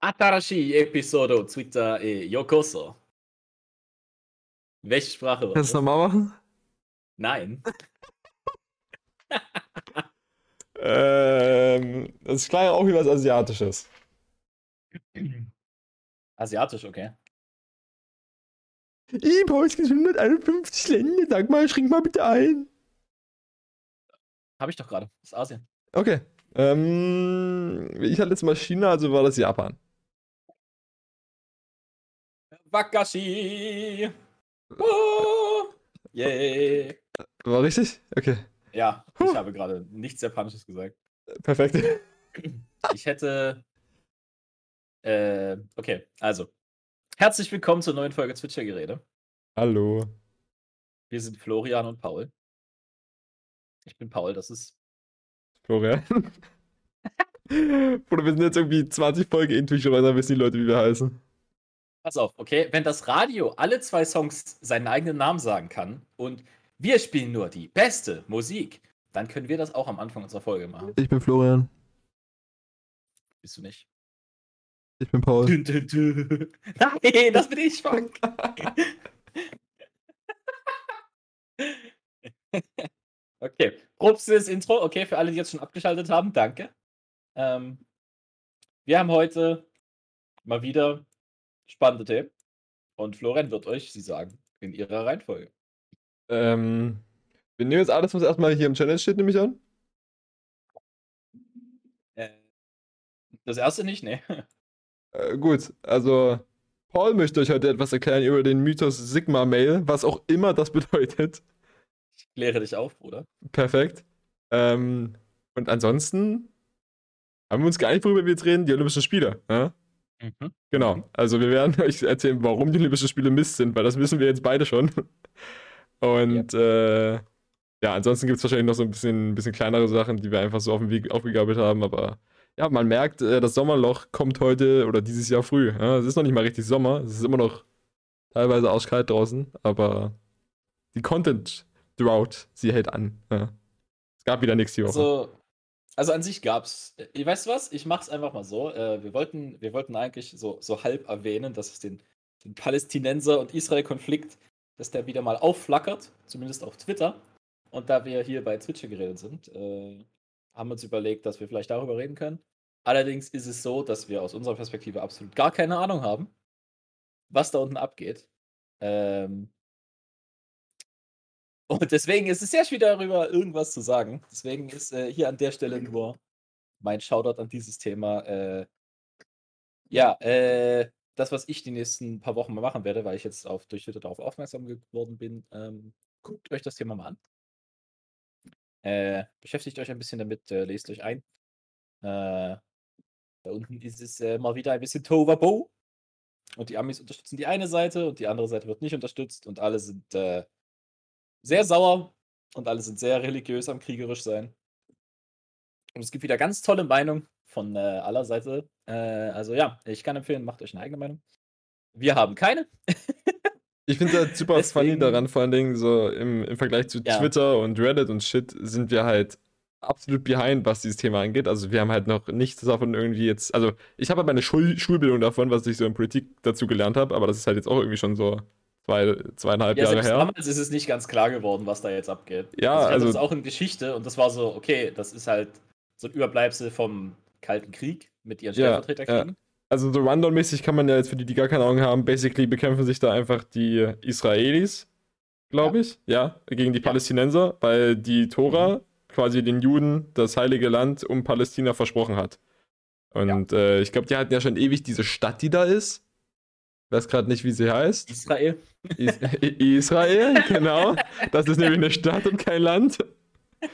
Atarashi Episodo Twitter e Yokoso. Welche Sprache war Kannst du nochmal machen? Nein. Ähm, das klang auch wie was Asiatisches. Asiatisch, okay. I Polski 151 Länder, sag mal, schrink mal bitte ein. Habe ich doch gerade. Das ist Asien. Okay. Ähm, ich hatte jetzt mal China, also war das Japan. Wakashi. Oh. Yeah. War richtig? Okay. Ja, Huh. ich habe gerade nichts Japanisches gesagt. Perfekt. Ich hätte. Äh, okay, also. Herzlich willkommen zur neuen Folge Zwitschergerede. Hallo. Wir sind Florian und Paul. Ich bin Paul, das ist. Florian. Bruder, wir sind jetzt irgendwie 20 Folgen Intuition, weil dann wissen die Leute, wie wir heißen. Pass auf, okay? Wenn das Radio alle zwei Songs seinen eigenen Namen sagen kann und wir spielen nur die beste Musik, dann können wir das auch am Anfang unserer Folge machen. Ich bin Florian. Bist du nicht? Ich bin Paul. Dün, dün, dün. Nein, das bin ich, fuck. okay, grobstes Intro. Okay, für alle, die jetzt schon abgeschaltet haben, danke. Ähm, wir haben heute mal wieder spannende Themen und Florian wird euch sie sagen in ihrer Reihenfolge. Ähm, wir nehmen jetzt alles, was erstmal hier im Challenge steht, nehme ich an. Äh, das erste nicht, ne? Äh, gut, also Paul möchte euch heute etwas erklären über den Mythos Sigma Mail, was auch immer das bedeutet. Ich kläre dich auf, Bruder. Perfekt. Ähm, und ansonsten haben wir uns geeinigt, worüber wir jetzt reden, die Olympischen Spiele. Ja? Mhm. Genau. Also wir werden euch erzählen, warum die Olympischen Spiele Mist sind, weil das wissen wir jetzt beide schon. Und äh, ja, ansonsten gibt es wahrscheinlich noch so ein bisschen, ein bisschen kleinere Sachen, die wir einfach so auf dem Weg aufgegabelt haben, aber ja, man merkt, äh, das Sommerloch kommt heute oder dieses Jahr früh. Ja? Es ist noch nicht mal richtig Sommer, es ist immer noch teilweise arschkalt draußen, aber die Content Drought, sie hält an. Ja? Es gab wieder nichts die Woche. Also, also an sich gab's. Äh, weißt du was? Ich mach's einfach mal so. Äh, wir, wollten, wir wollten eigentlich so, so halb erwähnen, dass es den, den Palästinenser- und Israel-Konflikt, dass der wieder mal aufflackert, zumindest auf Twitter. Und da wir hier bei Twitch geredet sind, äh, haben wir uns überlegt, dass wir vielleicht darüber reden können. Allerdings ist es so, dass wir aus unserer Perspektive absolut gar keine Ahnung haben, was da unten abgeht. Ähm, und deswegen ist es sehr schwer darüber irgendwas zu sagen. Deswegen ist äh, hier an der Stelle nur mein Shoutout an dieses Thema. Äh, ja, äh, das, was ich die nächsten paar Wochen mal machen werde, weil ich jetzt auf, durch Twitter darauf aufmerksam geworden bin, ähm, guckt euch das Thema mal an. Äh, beschäftigt euch ein bisschen damit, äh, lest euch ein. Äh, da unten ist es äh, mal wieder ein bisschen Tovabo. Und die Amis unterstützen die eine Seite und die andere Seite wird nicht unterstützt und alle sind äh, sehr sauer und alle sind sehr religiös am kriegerisch sein. Und es gibt wieder ganz tolle Meinungen von äh, aller Seite. Äh, also ja, ich kann empfehlen, macht euch eine eigene Meinung. Wir haben keine. Ich finde es halt super funny Deswegen- daran, vor allen Dingen so im, im Vergleich zu Ja. Twitter und Reddit und Shit, sind wir halt absolut behind, was dieses Thema angeht. Also wir haben halt noch nichts davon irgendwie jetzt, also ich habe halt meine Schul Schulbildung davon, was ich so in Politik dazu gelernt habe, aber das ist halt jetzt auch irgendwie schon so zwei, zweieinhalb Ja, Jahre her. damals ist es nicht ganz klar geworden, was da jetzt abgeht. Ja, also also- das auch in Geschichte und das war so, okay, das ist halt so ein Überbleibsel vom Kalten Krieg mit ihren Ja, Stellvertreterkriegen. Also so Rundown-mäßig kann man ja jetzt für die, die gar keine Ahnung haben, basically bekämpfen sich da einfach die Israelis, glaube ich, ja, gegen die Ja. Palästinenser, weil die Tora quasi den Juden das heilige Land um Palästina versprochen hat. Und äh, ich glaube, die hatten ja schon ewig diese Stadt, die da ist. Ich weiß gerade nicht, wie sie heißt. Israel. Is Israel, genau. Das ist nämlich eine Stadt und kein Land.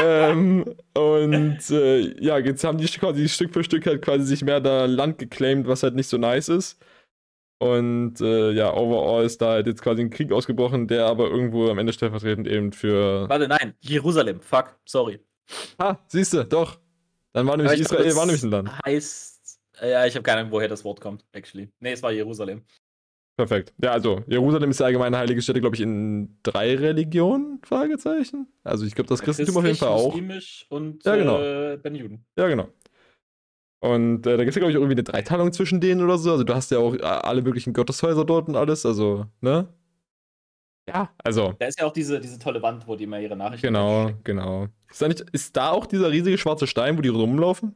ähm, und äh, ja, jetzt haben die quasi Stück für Stück halt quasi sich mehr da Land geclaimed, was halt nicht so nice ist. Und äh, ja, overall ist da halt jetzt quasi ein Krieg ausgebrochen, der aber irgendwo am Ende stellvertretend eben für. Warte, nein, Jerusalem. Fuck, sorry. Ah, siehst du, doch. Dann war nämlich Israel, war nämlich ein Land. Heißt, ja, ich habe keine Ahnung, woher das Wort kommt, actually. Nee, es war Jerusalem. Perfekt. Ja, also Jerusalem ist ja allgemein eine heilige Stätte, glaube ich, in drei Religionen? Fragezeichen. Also ich glaube, das Christentum auf jeden Fall auch. Muslimisch und Ja, genau. äh, bei den Juden. Ja, genau. Und äh, da gibt es ja, glaube ich, irgendwie eine Dreiteilung zwischen denen oder so. Also du hast ja auch äh, alle möglichen Gotteshäuser dort und alles, also, ne? Ja, also. Da ist ja auch diese, diese tolle Wand, wo die immer ihre Nachrichten Genau, genau. Ist da, nicht, ist da auch dieser riesige schwarze Stein, wo die rumlaufen?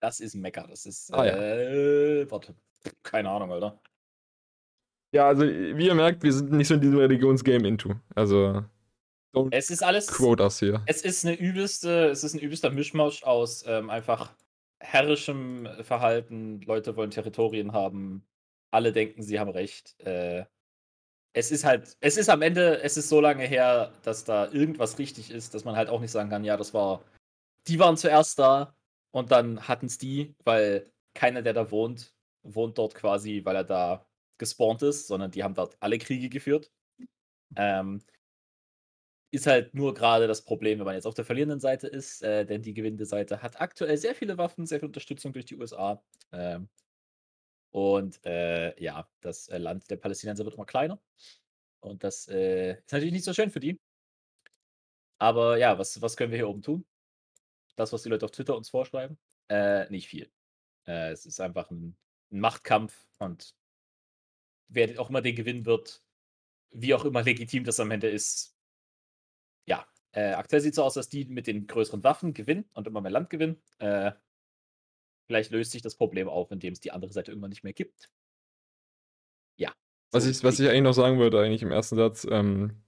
Das ist Mecker. Das ist. Ah, ja. äh, warte. Keine Ahnung, Alter. Ja, also wie ihr merkt, wir sind nicht so in diesem Religionsgame into. Also. Es ist alles. Quote us hier. Es ist eine übelste, es ist ein übelster Mischmasch aus ähm, einfach herrischem Verhalten. Leute wollen Territorien haben. Alle denken, sie haben recht. Äh, es ist halt, es ist am Ende, es ist so lange her, dass da irgendwas richtig ist, dass man halt auch nicht sagen kann, ja, das war, die waren zuerst da und dann hatten es die, weil keiner, der da wohnt, wohnt dort quasi, weil er da gespawnt ist, sondern die haben dort alle Kriege geführt. Ähm, ist halt nur gerade das Problem, wenn man jetzt auf der verlierenden Seite ist, äh, denn die gewinnende Seite hat aktuell sehr viele Waffen, sehr viel Unterstützung durch die USA. Ähm, und äh, ja, das äh, Land der Palästinenser wird immer kleiner. Und das äh, ist natürlich nicht so schön für die. Aber ja, was, was können wir hier oben tun? Das, was die Leute auf Twitter uns vorschreiben? Äh, nicht viel. Äh, es ist einfach ein, ein Machtkampf und wer auch immer den gewinnen wird, wie auch immer legitim das am Ende ist, ja, äh, aktuell sieht es so aus, dass die mit den größeren Waffen gewinnen und immer mehr Land gewinnen. Äh, vielleicht löst sich das Problem auf, indem es die andere Seite irgendwann nicht mehr gibt. Ja. Was, so ich, was ich eigentlich noch sagen würde, eigentlich im ersten Satz, ähm,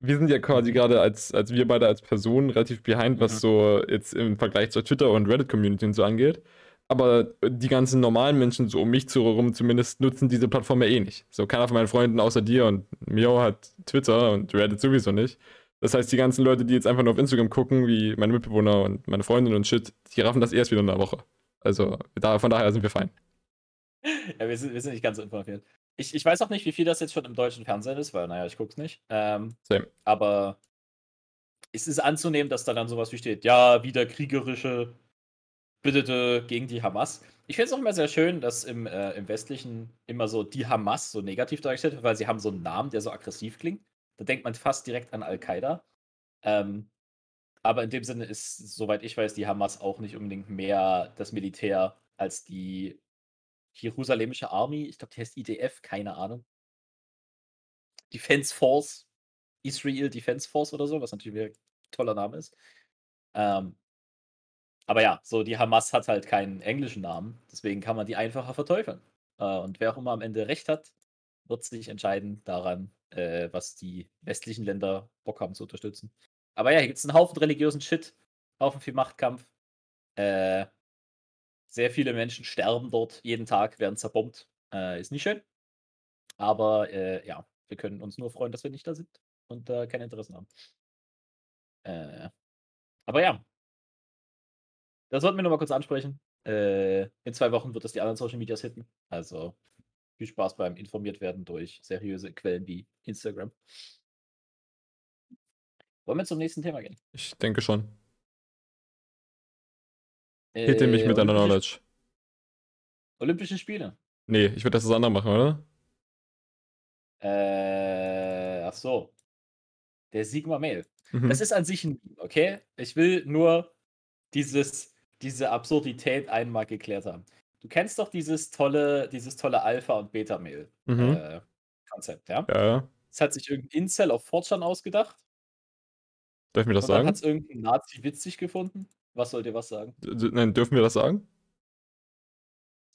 wir sind ja quasi gerade als, als wir beide als Personen relativ behind, was Mhm. so jetzt im Vergleich zur Twitter- und Reddit-Community und so angeht. Aber die ganzen normalen Menschen, so um mich zu herum zumindest, nutzen diese Plattform ja eh nicht. So keiner von meinen Freunden außer dir und Mio hat Twitter und Reddit sowieso nicht. Das heißt, die ganzen Leute, die jetzt einfach nur auf Instagram gucken, wie meine Mitbewohner und meine Freundin und Shit, die raffen das erst wieder in einer Woche. Also da, von daher sind wir fein. Ja, wir sind, wir sind nicht ganz so informiert. Ich, ich weiß auch nicht, wie viel das jetzt schon im deutschen Fernsehen ist, weil, naja, ich guck's nicht. Ähm, Same. aber es ist anzunehmen, dass da dann sowas wie steht, ja, wieder kriegerische Bitte gegen die Hamas. Ich finde es auch immer sehr schön, dass im, äh, im Westlichen immer so die Hamas so negativ dargestellt wird, weil sie haben so einen Namen, der so aggressiv klingt. Da denkt man fast direkt an Al-Qaida. Ähm, aber in dem Sinne ist, soweit ich weiß, die Hamas auch nicht unbedingt mehr das Militär als die Jerusalemische Army. Ich glaube, die heißt IDF, keine Ahnung. Defense Force, Israel Defense Force oder so, was natürlich ein toller Name ist. Ähm, aber ja, so die Hamas hat halt keinen englischen Namen, deswegen kann man die einfacher verteufeln. Äh, und wer auch immer am Ende recht hat, wird sich entscheiden daran, äh, was die westlichen Länder Bock haben zu unterstützen. Aber ja, hier gibt es einen Haufen religiösen Shit, Haufen viel Machtkampf. Äh, sehr viele Menschen sterben dort jeden Tag, werden zerbombt. Äh, ist nicht schön. Aber äh, ja, wir können uns nur freuen, dass wir nicht da sind und äh, keine Interessen haben. Aber ja, das sollten wir nochmal kurz ansprechen. Äh, in zwei Wochen wird es die anderen Social Medias hitten. Also viel Spaß beim informiert werden durch seriöse Quellen wie Instagram. Wollen wir zum nächsten Thema gehen? Ich denke schon. Hitte mich mit deiner Olympische, Knowledge. Olympische Spiele. Nee, ich würde das das andere machen, oder? Äh, ach so. Der Sigma Mail. Mhm. Das ist an sich ein okay? Ich will nur dieses, diese Absurdität einmal geklärt haben. Du kennst doch dieses tolle, dieses tolle Alpha- und Beta-Mail-Konzept, Mhm. ja? Ja, Das hat sich irgendein Incel auf 4chan ausgedacht. darf ich mir das und sagen? hat es irgendein Nazi witzig gefunden. Was soll dir was sagen? D nein, dürfen wir das sagen?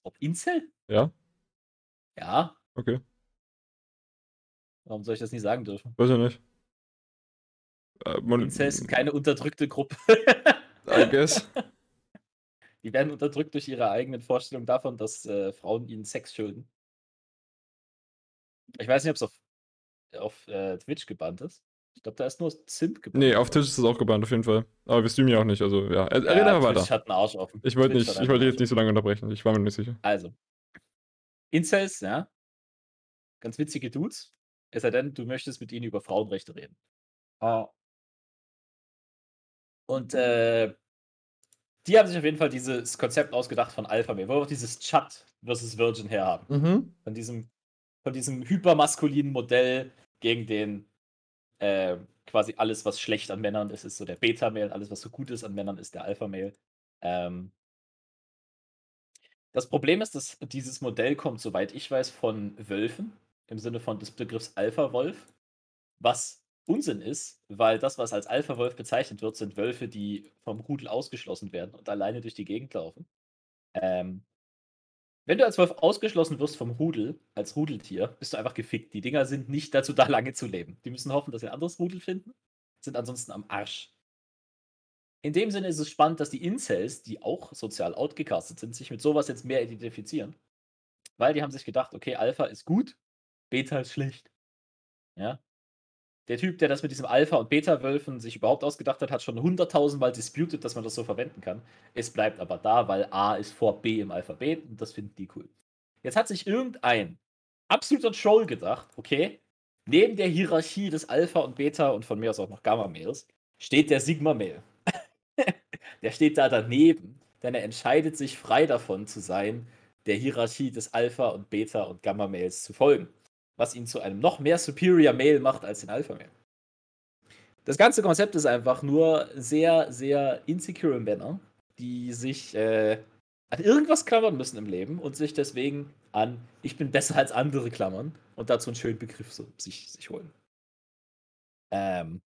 Ob Incel? Ja, Ja. okay. Warum soll ich das nicht sagen dürfen? Weiß ich nicht. Äh, man, Incels sind keine unterdrückte Gruppe. I guess. Die werden unterdrückt durch ihre eigenen Vorstellungen davon, dass äh, Frauen ihnen Sex schulden. Ich weiß nicht, ob es auf, auf äh, Twitch gebannt ist. Ich glaube, da ist nur Simp gebannt. Nee, auf Twitch ist es auch gebannt, auf jeden Fall. Aber wir streamen ja auch nicht, also ja. Er, ja, red einfach Twitch weiter. hat einen Arsch offen. Ich wollte Twitch nicht, ich wollte jetzt nicht so lange unterbrechen. Ich war mir nicht sicher. Also, Incels, ja. Ganz witzige Dudes. Es sei denn, du möchtest mit ihnen über Frauenrechte reden. Ah. Und äh, die haben sich auf jeden Fall dieses Konzept ausgedacht von Alpha Male, wo wir auch dieses Chat versus Virgin herhaben. Mhm. Von diesem, von diesem hypermaskulinen Modell gegen den äh, quasi alles, was schlecht an Männern ist, ist so der Beta-Male, alles, was so gut ist an Männern, ist der Alpha-Male. Ähm, Das Problem ist, dass dieses Modell kommt, soweit ich weiß, von Wölfen, im Sinne von des Begriffs Alpha-Wolf, was Unsinn ist, weil das, was als Alpha-Wolf bezeichnet wird, sind Wölfe, die vom Rudel ausgeschlossen werden und alleine durch die Gegend laufen. Ähm, wenn du als Wolf ausgeschlossen wirst vom Rudel, als Rudeltier, bist du einfach gefickt. Die Dinger sind nicht dazu da, lange zu leben. Die müssen hoffen, dass sie ein anderes Rudel finden, sind ansonsten am Arsch. In dem Sinne ist es spannend, dass die Incels, die auch sozial outgecastet sind, sich mit sowas jetzt mehr identifizieren. Weil die haben sich gedacht, okay, Alpha ist gut, Beta ist schlecht. Ja. Der Typ, der das mit diesem Alpha- und Beta-Wölfen sich überhaupt ausgedacht hat, hat schon hunderttausendmal disputed, dass man das so verwenden kann. Es bleibt aber da, weil A ist vor B im Alphabet und das finden die cool. Jetzt hat sich irgendein absoluter Troll gedacht, okay, neben der Hierarchie des Alpha und Beta und von mir aus auch noch Gamma-Mails steht der Sigma-Mail. der steht da daneben, denn er entscheidet sich frei davon zu sein, der Hierarchie des Alpha- und Beta- und Gamma-Mails zu folgen was ihn zu einem noch mehr Superior Male macht als den Alpha Male. Das ganze Konzept ist einfach nur sehr, sehr insecure Männer, die sich äh, an irgendwas klammern müssen im Leben und sich deswegen an ich bin besser als andere klammern und dazu einen schönen Begriff so, sich, sich holen. Ähm,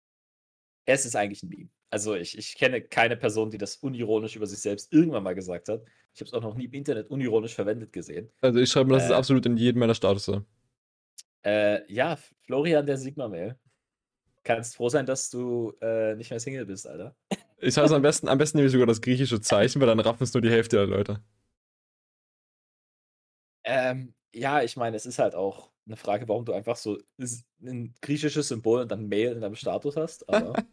es ist eigentlich ein Meme. Also ich, ich kenne keine Person, die das unironisch über sich selbst irgendwann mal gesagt hat. Ich habe es auch noch nie im Internet unironisch verwendet gesehen. Also ich schreibe mir, das äh, ist absolut in jedem meiner Status. Äh, ja, Florian der Sigma-Mail. Kannst froh sein, dass du äh, nicht mehr Single bist, Alter. Ich sage es am besten, am besten nehme ich sogar das griechische Zeichen, weil dann raffen es nur die Hälfte der Leute. Ähm, ja, ich meine, es ist halt auch eine Frage, warum du einfach so ein griechisches Symbol und dann Mail in deinem Status hast, aber.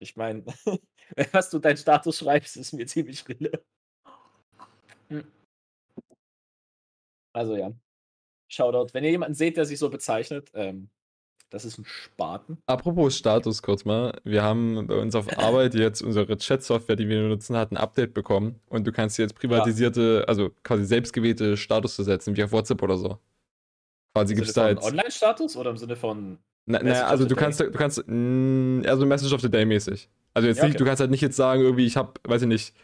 ich meine, was du deinen Status schreibst, ist mir ziemlich rille. Hm. Also ja. Shoutout. Wenn ihr jemanden seht, der sich so bezeichnet, ähm, das ist ein Spaten. Apropos Status kurz mal. Wir haben bei uns auf Arbeit jetzt unsere Chat-Software, die wir nutzen, hat ein Update bekommen. Und du kannst jetzt privatisierte, ja. also quasi selbstgewählte Status setzen, wie auf WhatsApp oder so. Quasi gibt es da jetzt. Online-Status oder im Sinne von. Naja, na, also du kannst, du kannst, mh, mm, eher so Message of the Day mäßig. Also jetzt ja, nicht, okay. du kannst halt nicht jetzt sagen, irgendwie, ich habe, weiß ich nicht,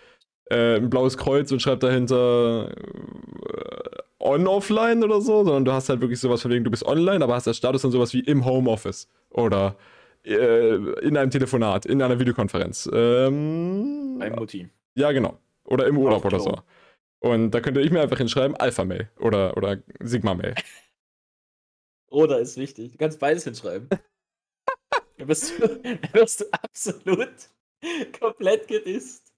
äh, ein blaues Kreuz und schreib dahinter äh, on-offline oder so, sondern du hast halt wirklich sowas von wegen, du bist online, aber hast als Status dann sowas wie im Homeoffice oder äh, in einem Telefonat, in einer Videokonferenz. Ähm, Beim Mutti. Ja, genau. Oder im Urlaub oder so. Und da könnte ich mir einfach hinschreiben, Alpha-Mail oder, oder Sigma-Mail. Oder ist wichtig. Du kannst beides hinschreiben. da, wirst du, da wirst du absolut komplett gedisst.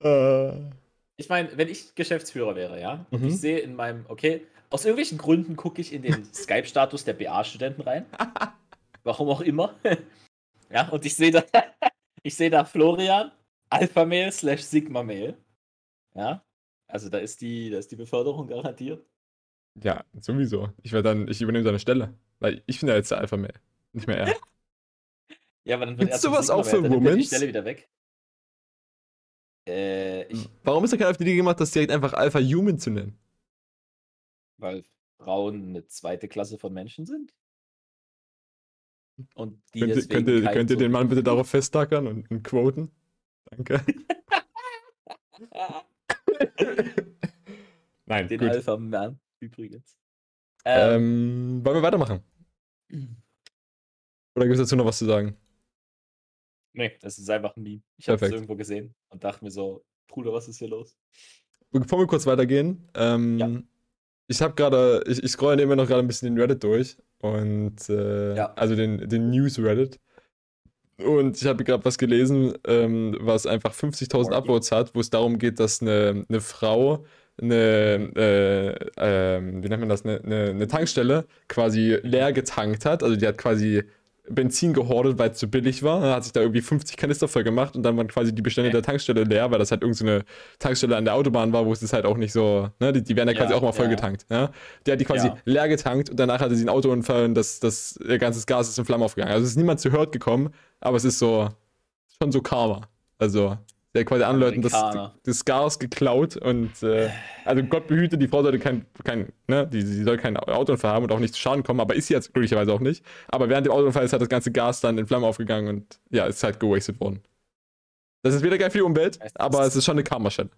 Äh. Ich meine, wenn ich Geschäftsführer wäre, ja, und mhm. ich sehe in meinem, okay, aus irgendwelchen Gründen gucke ich in den Skype-Status der BA-Studenten rein. Warum auch immer. ja, und ich sehe da, ich sehe da Florian, Alpha-Mail slash Sigma-Mail. Ja, also da ist die, da ist die Beförderung garantiert. Ja, sowieso. Ich werde dann, ich übernehme seine Stelle. Weil ich bin ja jetzt der Alpha-Mail, nicht mehr er. ja, aber dann wird Gibt's sowas auch für Womens? die Stelle wieder weg. Äh, ich, Warum ist da keiner auf die Idee gemacht, das direkt einfach Alpha Human zu nennen? Weil Frauen eine zweite Klasse von Menschen sind. Und die könnt, deswegen könnt, ihr, könnt ihr den Mann bitte darauf festtackern und, und quoten? Danke. Nein, den Alpha-Mann übrigens. Ähm, ähm, wollen wir weitermachen? Oder gibt es dazu noch was zu sagen? Nee, das ist einfach ein Meme. Ich habe es irgendwo gesehen und dachte mir so, Bruder, was ist hier los? Bevor wir kurz weitergehen, ähm, ja. ich habe gerade, ich, ich scrolle immer noch gerade ein bisschen den Reddit durch und äh, ja. also den, den News Reddit. Und ich habe gerade was gelesen, ähm, was einfach 50.000 Upvotes hat, wo es darum geht, dass eine, eine Frau eine, äh, äh, wie nennt man das, eine, eine, eine Tankstelle quasi leer getankt hat. Also die hat quasi Benzin gehortet, weil es zu billig war. Er hat sich da irgendwie 50 Kanister voll gemacht und dann waren quasi die Bestände der Tankstelle leer, weil das halt irgendeine so Tankstelle an der Autobahn war, wo es halt auch nicht so, ne, die, die werden ja quasi auch mal voll ja. getankt. Ja? Der hat die quasi ja. leer getankt und danach hatte sie einen Autounfall und das, das ihr ganzes Gas ist in Flammen aufgegangen. Also es ist niemand zu Hurt gekommen, aber es ist so, schon so Karma. Also der quasi anleuten, das, das Gas geklaut und äh, also Gott behüte, die Frau sollte kein, kein ne, die, die soll kein Autounfall haben und auch nicht zu Schaden kommen, aber ist sie jetzt glücklicherweise auch nicht. Aber während dem Autounfall ist halt das ganze Gas dann in Flammen aufgegangen und ja, ist halt gewastet worden. Das ist wieder geil für die Umwelt, aber es ist schon eine Karma-Stelle.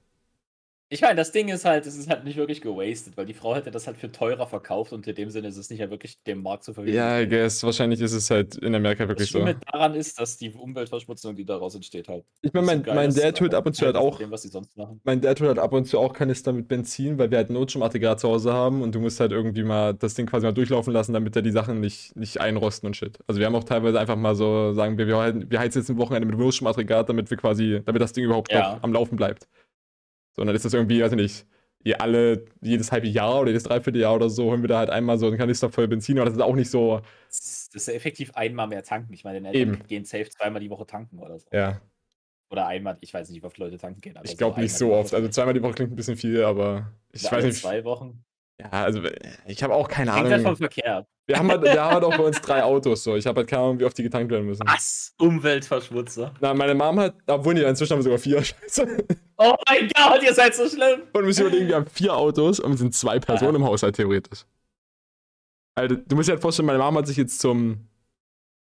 Ich meine, das Ding ist halt, es ist halt nicht wirklich gewastet, weil die Frau hätte das halt für teurer verkauft und in dem Sinne ist es nicht ja wirklich dem Markt zu verwenden. Ja, I guess. Wahrscheinlich ist es halt in Amerika Das wirklich so. Schlimme daran ist, dass die Umweltverschmutzung, die daraus entsteht, halt. Ich meine, mein, so mein Dad holt aber ab und zu halt halt auch. Dem, was sie sonst machen. Mein Dad holt halt ab und zu auch Kanister mit Benzin, weil wir halt ein Notstromaggregat zu Hause haben und du musst halt irgendwie mal das Ding quasi mal durchlaufen lassen, damit da die Sachen nicht, nicht einrosten und shit. Also wir haben auch teilweise einfach mal so, sagen wir, wir, heizen- wir heizen jetzt ein Wochenende mit Notstromaggregat, damit wir quasi, damit das Ding überhaupt Ja. noch am Laufen bleibt. So, und dann ist das irgendwie, weiß ich nicht, je alle, jedes halbe Jahr oder jedes Dreivierteljahr oder so, holen wir da halt einmal so einen Kanister voll Benzin, aber das ist auch nicht so, Das ist, effektiv einmal mehr tanken. Ich meine, Eben. Gehen safe zweimal die Woche tanken oder so. ja, Oder einmal, ich weiß nicht, wie oft Leute tanken gehen. aber ich glaube nicht so die Woche oft. Also zweimal die Woche klingt ein bisschen viel, aber ich weiß nicht. zwei Wochen. Ja, also ich habe auch keine Hängt halt vom Ahnung. Verkehr ab. Wir haben halt, wir haben halt auch bei uns drei Autos so. Ich habe halt keine Ahnung, wie oft die getankt werden müssen. Was? Umweltverschmutzer. Na, meine Mom hat, obwohl nee, inzwischen haben wir sogar vier. Scheiße. Oh mein Gott, ihr seid so schlimm. Und wir müssen überlegen, wir haben vier Autos und wir sind zwei Personen im Haushalt theoretisch. Also, du musst dir halt vorstellen, meine Mom hat sich jetzt zum,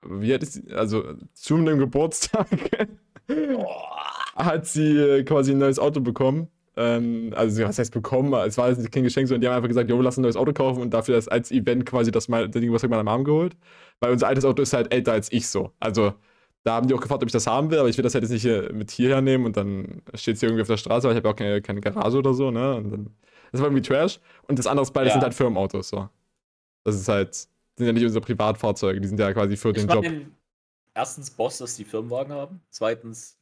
wie hat es, also zu einem Geburtstag, Boah. hat sie äh, quasi ein neues Auto bekommen. Ähm, also, was heißt bekommen? Es war kein Geschenk, sondern die haben einfach gesagt, jo, lass ein neues Auto kaufen und dafür das als Event quasi das mal, den Geburtstag meiner Mom geholt. Weil unser altes Auto ist halt älter als ich so. Also, da haben die auch gefragt, ob ich das haben will, aber ich will das halt jetzt nicht hier mit hierher nehmen und dann steht es hier irgendwie auf der Straße, weil ich habe ja auch keine, keine Garage oder so, ne? Und dann, das war irgendwie Trash. Und das andere beide Ja. sind halt Firmenautos, so. Das ist halt, sind ja nicht unsere Privatfahrzeuge, die sind ja quasi für den Ich fand Job. den erstens Boss, dass die Firmenwagen haben. Zweitens,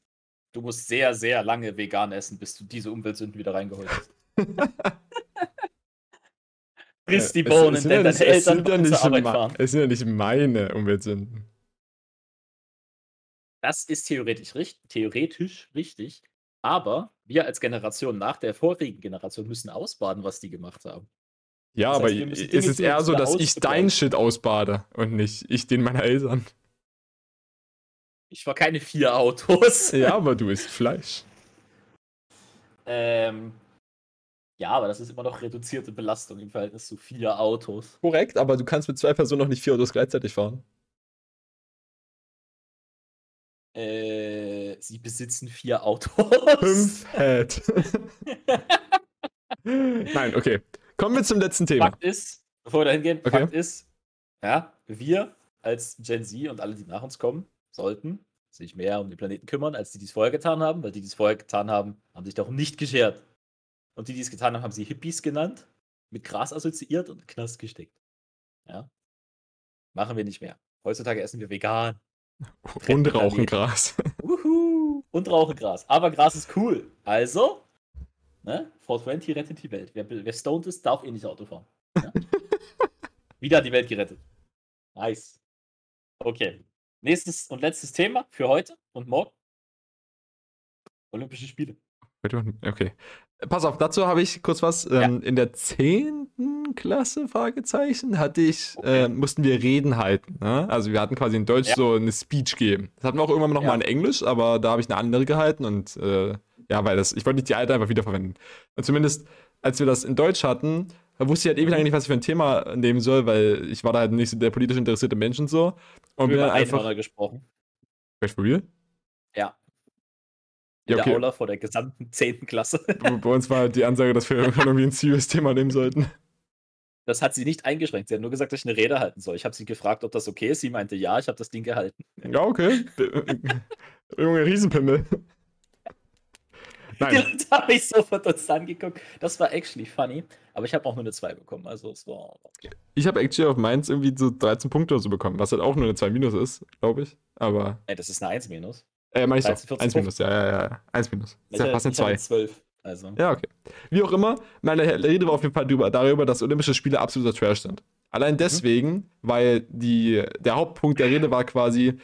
du musst sehr, sehr lange vegan essen, bis du diese Umweltsünden wieder reingeholt hast. Friss die es- Bohnen, es sind denn ja deine nicht- es Eltern sind ja wollen zur nicht Arbeit fahren. Es sind ja nicht meine Umweltsünden. Das ist theoretisch, richt theoretisch richtig. Aber wir als Generation nach der vorigen Generation müssen ausbaden, was die gemacht haben. Ja, Das aber heißt, wir müssen es ist eher so, dass ich deinen Shit ausbade und nicht ich den meiner Eltern. Ich war keine vier Autos. Ja, aber du isst Fleisch. Ähm, ja, aber das ist immer noch reduzierte Belastung im Verhältnis zu vier Autos. Korrekt, aber du kannst mit zwei Personen noch nicht vier Autos gleichzeitig fahren. Äh, sie besitzen vier Autos. Fünf Head. Nein, okay. Kommen wir zum letzten Thema. Fakt ist, bevor wir da hingehen, Okay. Fakt ist, ja, wir als Gen Z und alle, die nach uns kommen, sollten sich mehr um den Planeten kümmern, als die, die es vorher getan haben, weil die, die es vorher getan haben, haben sich darum nicht geschert. Und die, die es getan haben, haben sie Hippies genannt, mit Gras assoziiert und Knast gesteckt. Ja. Machen wir nicht mehr. Heutzutage essen wir vegan. Und rauchen Gras. Uhu. Und rauchen Gras. Aber Gras ist cool. Also, ne? 420 rettet die Welt. Wer, wer stoned ist, darf eh nicht Auto fahren. Ja? Wieder die Welt gerettet. Nice. Okay. Nächstes und letztes Thema für heute und morgen. Olympische Spiele. Okay. Pass auf, dazu habe ich kurz was. Ähm, In der 10. Klasse, Fragezeichen, hatte ich, Okay. äh, mussten wir Reden halten. Ne? Also wir hatten quasi in Deutsch Ja. so eine Speech geben. Das hatten wir auch irgendwann noch Ja. mal in Englisch, aber da habe ich eine andere gehalten und äh, ja, weil das, ich wollte nicht die alte einfach wiederverwenden. Und zumindest, als wir das in Deutsch hatten, da wusste ich halt ewig lange nicht, was ich für ein Thema nehmen soll, weil ich war da halt nicht so der politisch interessierte Mensch und so. Und bin über dann einfach. Gesprochen. Vielleicht for real? Ja. In Ja, okay. der Aula vor der gesamten 10. Klasse. Bei bei uns war halt die Ansage, dass wir irgendwann irgendwie ein serious Thema nehmen sollten. Das hat sie nicht eingeschränkt. Sie hat nur gesagt, dass ich eine Rede halten soll. Ich habe sie gefragt, ob das okay ist. Sie meinte, ja, ich habe das Ding gehalten. Ja, okay. Junge, Riesenpimmel. Die Nein, Leute haben mich so verdutzt angeguckt. Das war actually funny. Aber ich habe auch nur eine 2 bekommen. Also es war okay. ich habe actually auf Mainz irgendwie so 13 Punkte oder so bekommen, was halt auch nur eine 2 Minus ist, glaube ich. Aber, Ey, das ist eine 1 minus. äh, meine ich 13, doch. 14, 1 Minus, ja, ja, ja. 1 Minus. Ist ja fast eine Ich hatte 2. 12. Also. Ja, okay. Wie auch immer, meine Rede war auf jeden Fall darüber, darüber dass Olympische Spiele absoluter Trash sind. Allein deswegen, weil die, der Hauptpunkt der Rede war quasi,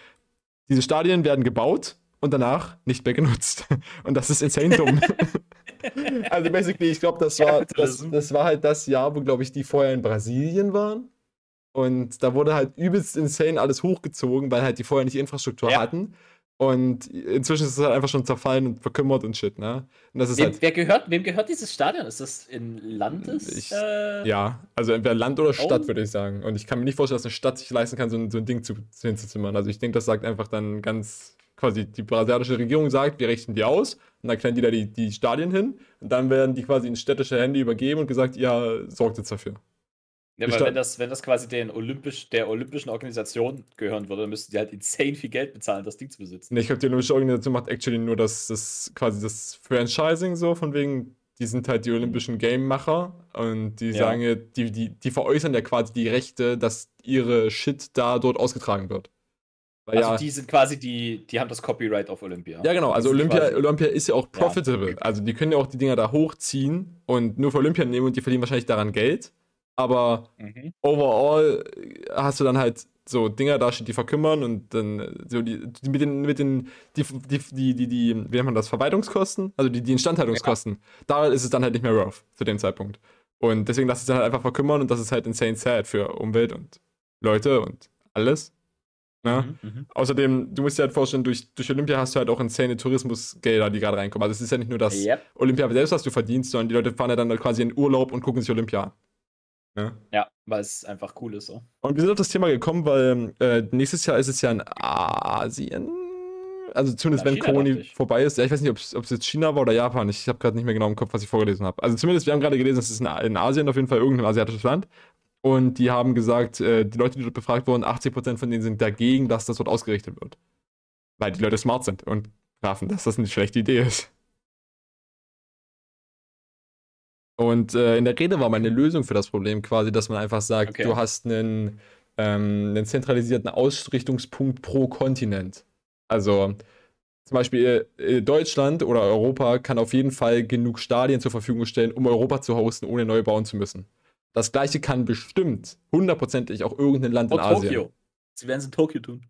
diese Stadien werden gebaut und danach nicht mehr genutzt. Und das ist insane dumm. also basically, ich glaube, das war, das, das war halt das Jahr, wo, glaube ich, die vorher in Brasilien waren. Und da wurde halt übelst insane alles hochgezogen, weil halt die vorher nicht Infrastruktur Ja. hatten. Und inzwischen ist es halt einfach schon zerfallen und verkümmert und shit, ne? Und das ist Wem, halt. wer gehört, wem gehört dieses Stadion? Ist das in Landes? Ich- äh, Ja, also entweder Land oder Stadt, Oh. würde ich sagen. Und ich kann mir nicht vorstellen, dass eine Stadt sich leisten kann, so ein, so ein Ding zu, hinzuzimmern. Also ich denke, das sagt einfach dann ganz quasi die brasilianische Regierung sagt, wir richten die aus und dann stellen die da die, die Stadien hin und dann werden die quasi in städtische Hände übergeben und gesagt, ja, sorgt jetzt dafür. Ja, weil wenn das, wenn das quasi den Olympisch, der olympischen Organisation gehören würde, dann müssten die halt insane viel Geld bezahlen, das Ding zu besitzen. Nee, ich glaube, die olympische Organisation macht actually nur das, das quasi das Franchising so, von wegen, die sind halt die olympischen Game-Macher und die ja. sagen, die, die, die veräußern ja quasi die Rechte, dass ihre Shit da dort ausgetragen wird. Weil also ja, die sind quasi die, die haben das Copyright auf Olympia. Ja, genau. Also Olympia, Olympia ist ja auch profitable. Ja. Also die können ja auch die Dinger da hochziehen und nur für Olympia nehmen und die verdienen wahrscheinlich daran Geld. Aber mhm. overall hast du dann halt so Dinger da die verkümmern und dann so die, die mit den, mit den, die, die, die, die, die, wie nennt man das, Verwaltungskosten, also die, die Instandhaltungskosten, ja. da ist es dann halt nicht mehr rough zu dem Zeitpunkt. Und deswegen lass es dann halt einfach verkümmern und das ist halt insane sad für Umwelt und Leute und alles. Ne? Mhm, mhm. Außerdem, du musst dir halt vorstellen, durch, durch Olympia hast du halt auch insane Tourismusgelder, die gerade reinkommen. Also es ist ja nicht nur das yep. Olympia selbst, was du verdienst, sondern die Leute fahren ja dann quasi in Urlaub und gucken sich Olympia an. Ne? Ja, weil es einfach cool ist so. Und wir sind auf das Thema gekommen, weil äh, nächstes Jahr ist es ja in Asien. Also zumindest wenn Corona vorbei ist. Ja, ich weiß nicht, ob es jetzt China war oder Japan. Ich habe gerade nicht mehr genau im Kopf, was ich vorgelesen habe. Also zumindest, wir haben gerade gelesen, es ist in, in Asien auf jeden Fall irgendein asiatisches Land. Und die haben gesagt, äh, die Leute, die dort befragt wurden, 80% von denen sind dagegen, dass das dort ausgerichtet wird. Weil die Leute smart sind und raffen, dass das eine schlechte Idee ist. Und äh, in der Rede war meine Lösung für das Problem quasi, dass man einfach sagt, okay. du hast einen, ähm, einen zentralisierten Ausrichtungspunkt pro Kontinent. Also zum Beispiel äh, Deutschland oder Europa kann auf jeden Fall genug Stadien zur Verfügung stellen, um Europa zu hosten, ohne neu bauen zu müssen. Das gleiche kann bestimmt hundertprozentig auch irgendein Land oh, in Asien. Tokio. Sie werden es in Tokio tun.